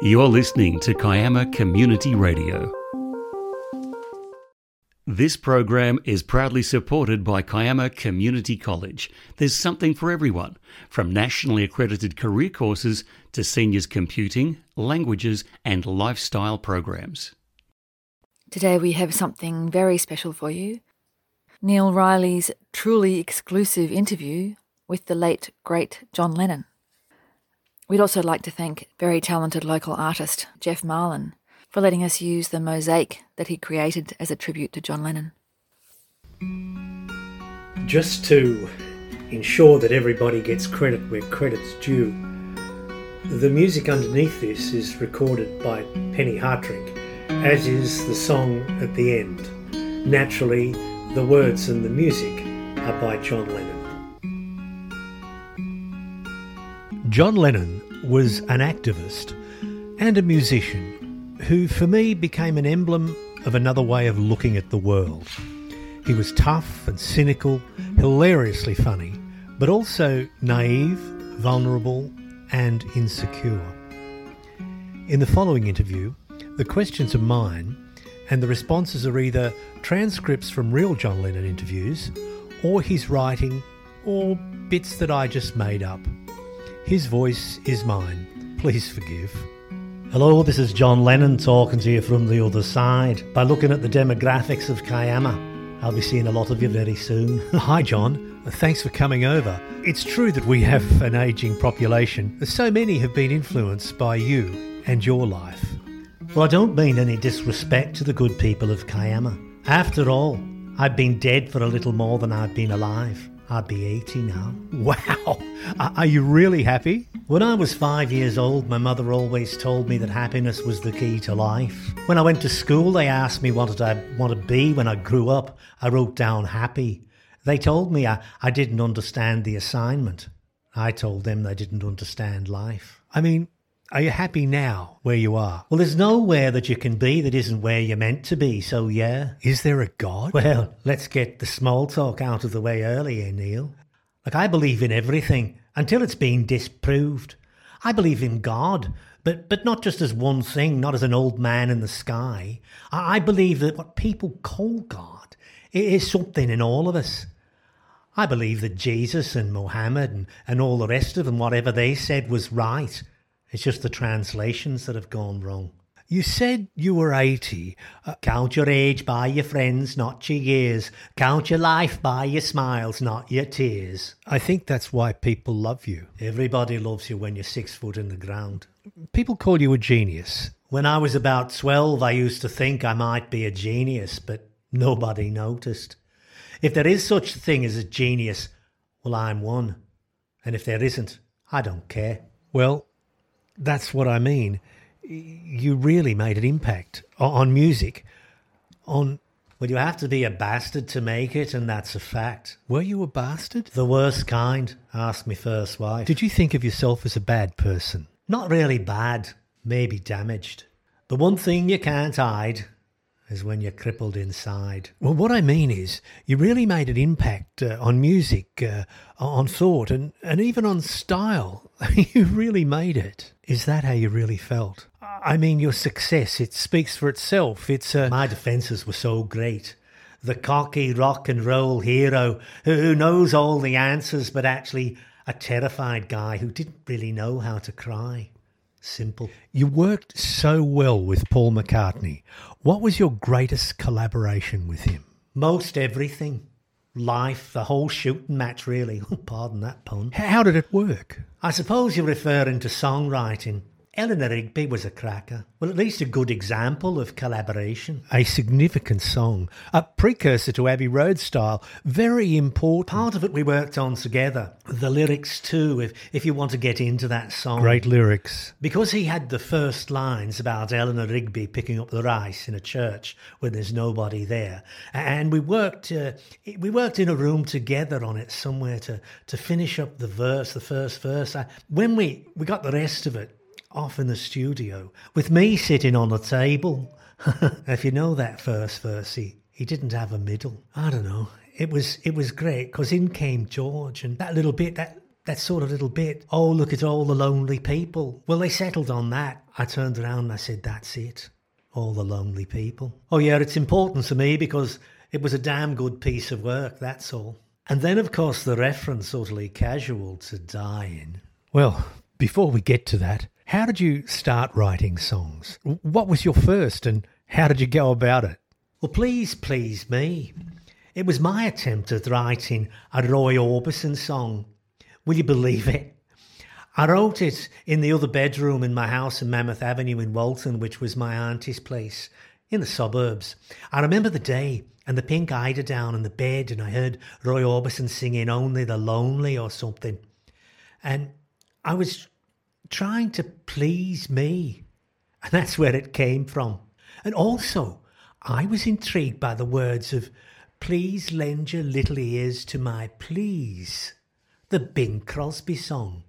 You're listening to Kiama Community Radio. This program is proudly supported by Kiama Community College. There's something for everyone, from nationally accredited career courses to seniors computing, languages, and lifestyle programs. Today we have something very special for you. Neil Riley's truly exclusive interview with the late, great John Lennon. We'd also like to thank very talented local artist Jeff Marlin for letting us use the mosaic that he created as a tribute to John Lennon. Just to ensure that everybody gets credit where credit's due, the music underneath this is recorded by Penny Hartrink, as is the song at the end. Naturally, the words and the music are by John Lennon. John Lennon was an activist and a musician who, for me, became an emblem of another way of looking at the world. He was tough and cynical, hilariously funny, but also naive, vulnerable, and insecure. In the following interview, the questions are mine, and the responses are either transcripts from real John Lennon interviews, or his writing, or bits that I just made up. His voice is mine. Please forgive. Hello, this is John Lennon talking to you from the other side. By looking at the demographics of Kiama, I'll be seeing a lot of you very soon. Hi, John. Thanks for coming over. It's true that we have an ageing population. So many have been influenced by you and your life. Well, I don't mean any disrespect to the good people of Kiama. After all, I've been dead for a little more than I've been alive. I'd be 80 now. Wow! Are you really happy? When I was five years old, my mother always told me that happiness was the key to life. When I went to school, they asked me what did I want to be when I grew up. I wrote down happy. They told me I, I didn't understand the assignment. I told them they didn't understand life. I mean, are you happy now where you are? Well, there's nowhere that you can be that isn't where you're meant to be, so yeah. Is there a God? Well, let's get the small talk out of the way early, eh, Neil? Like, I believe in everything until it's been disproved. I believe in God, but, but not just as one thing, not as an old man in the sky. I, I believe that what people call God is something in all of us. I believe that Jesus and Mohammed and, and all the rest of them, whatever they said was right. It's just the translations that have gone wrong. You said you were 80. Uh, count your age by your friends, not your years. Count your life by your smiles, not your tears. I think that's why people love you. Everybody loves you when you're six foot in the ground. People call you a genius. When I was about 12, I used to think I might be a genius, but nobody noticed. If there is such a thing as a genius, well, I'm one. And if there isn't, I don't care. Well, that's what I mean. You really made an impact on music. On well, you have to be a bastard to make it, and that's a fact. Were you a bastard? The worst kind, asked me first wife. Did you think of yourself as a bad person? Not really bad, maybe damaged. The one thing you can't hide is when you're crippled inside. Well, what I mean is, you really made an impact uh, on music, uh, on thought, and, and even on style. you really made it. Is that how you really felt? I mean, your success, it speaks for itself. It's uh... My defences were so great. The cocky rock and roll hero who knows all the answers, but actually a terrified guy who didn't really know how to cry. Simple. You worked so well with Paul McCartney. What was your greatest collaboration with him? Most everything. Life, the whole shooting match, really. Pardon that pun. How did it work? I suppose you're referring to songwriting. Eleanor Rigby was a cracker. Well, at least a good example of collaboration. A significant song, a precursor to Abbey Road style, very important. Part of it we worked on together. The lyrics too, if if you want to get into that song. Great lyrics. Because he had the first lines about Eleanor Rigby picking up the rice in a church when there's nobody there, and we worked uh, we worked in a room together on it somewhere to to finish up the verse, the first verse. I, when we we got the rest of it off in the studio with me sitting on the table. if you know that first verse, he, he didn't have a middle. I don't know. It was it was great because in came George and that little bit that that sort of little bit. Oh, look at all the lonely people. Well, they settled on that. I turned around and I said, That's it. All the lonely people. Oh, yeah, it's important to me because it was a damn good piece of work, that's all. And then, of course, the reference, utterly casual to dying. Well, before we get to that, how did you start writing songs? What was your first and how did you go about it? Well, please, please me. It was my attempt at writing a Roy Orbison song. Will you believe it? I wrote it in the other bedroom in my house in Menlove Avenue in Woolton, which was my auntie's place in the suburbs. I remember the day and the pink eider down in the bed, and I heard Roy Orbison singing Only the Lonely or something. And I was trying to please me. And that's where it came from. And also, I was intrigued by the words of Please lend your little ears to my please, the Bing Crosby song.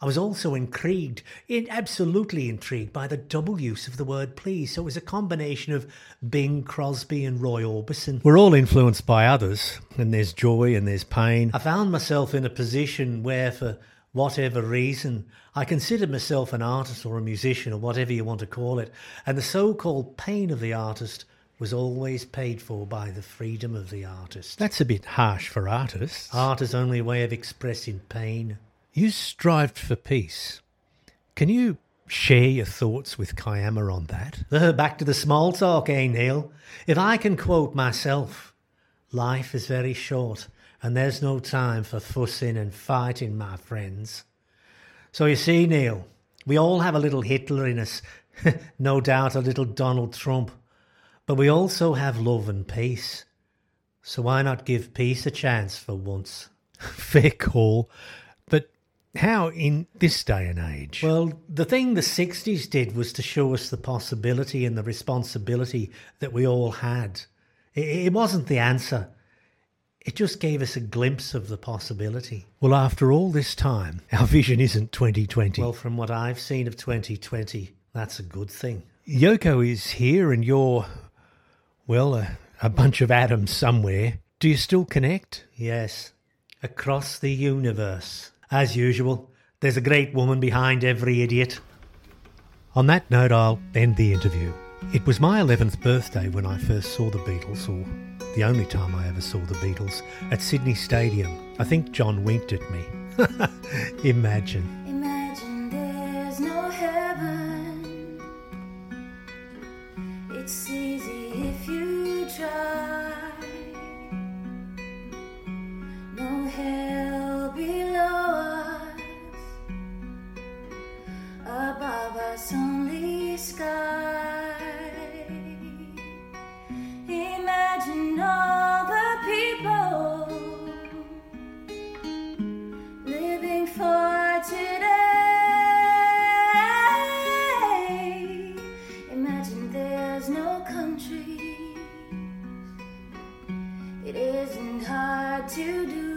I was also intrigued, absolutely intrigued by the double use of the word please. So it was a combination of Bing Crosby and Roy Orbison. We're all influenced by others, and there's joy and there's pain. I found myself in a position where, for whatever reason, I considered myself an artist or a musician or whatever you want to call it, and the so called pain of the artist was always paid for by the freedom of the artist. That's a bit harsh for artists. Art is only a way of expressing pain. You strived for peace. Can you share your thoughts with Kiama on that? Back to the small talk, eh, Neil? If I can quote myself, life is very short and there's no time for fussing and fighting, my friends. So you see, Neil, we all have a little Hitler in us, no doubt a little Donald Trump, but we also have love and peace. So why not give peace a chance for once? Fair call. But how in this day and age? Well, the thing the 60s did was to show us the possibility and the responsibility that we all had. It, wasn't the answer, it just gave us a glimpse of the possibility. Well, after all this time, our vision isn't 2020. Well, from what I've seen of 2020, that's a good thing. Yoko is here and you're, well, a, a bunch of atoms somewhere. Do you still connect? Yes, across the universe. As usual, there's a great woman behind every idiot. On that note, I'll end the interview. It was my 11th birthday when I first saw the Beatles, or the only time I ever saw the Beatles, at Sydney Stadium. I think John winked at me. Imagine. It's easy if you try. Isn't hard to do.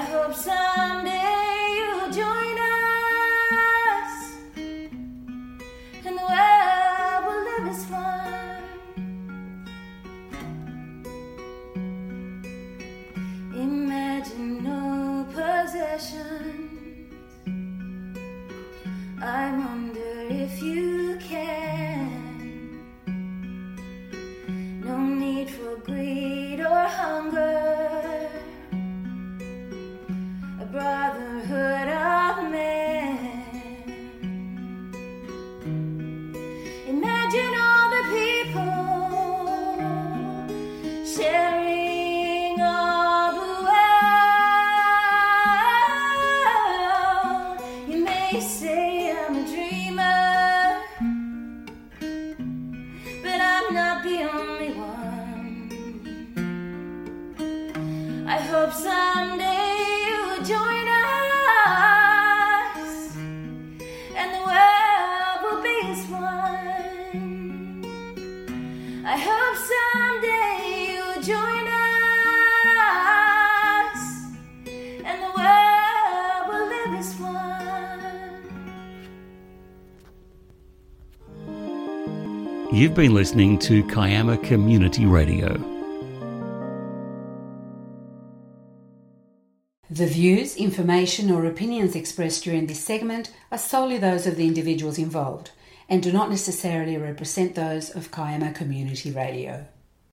I hope someday you'll join us and the world will live as fun. Imagine no possessions. I wonder if you. all the world. You may say I'm a dreamer, but I'm not the only one. I hope someday you will join us. You've been listening to Kiama Community Radio. The views, information, or opinions expressed during this segment are solely those of the individuals involved and do not necessarily represent those of Kiama Community Radio.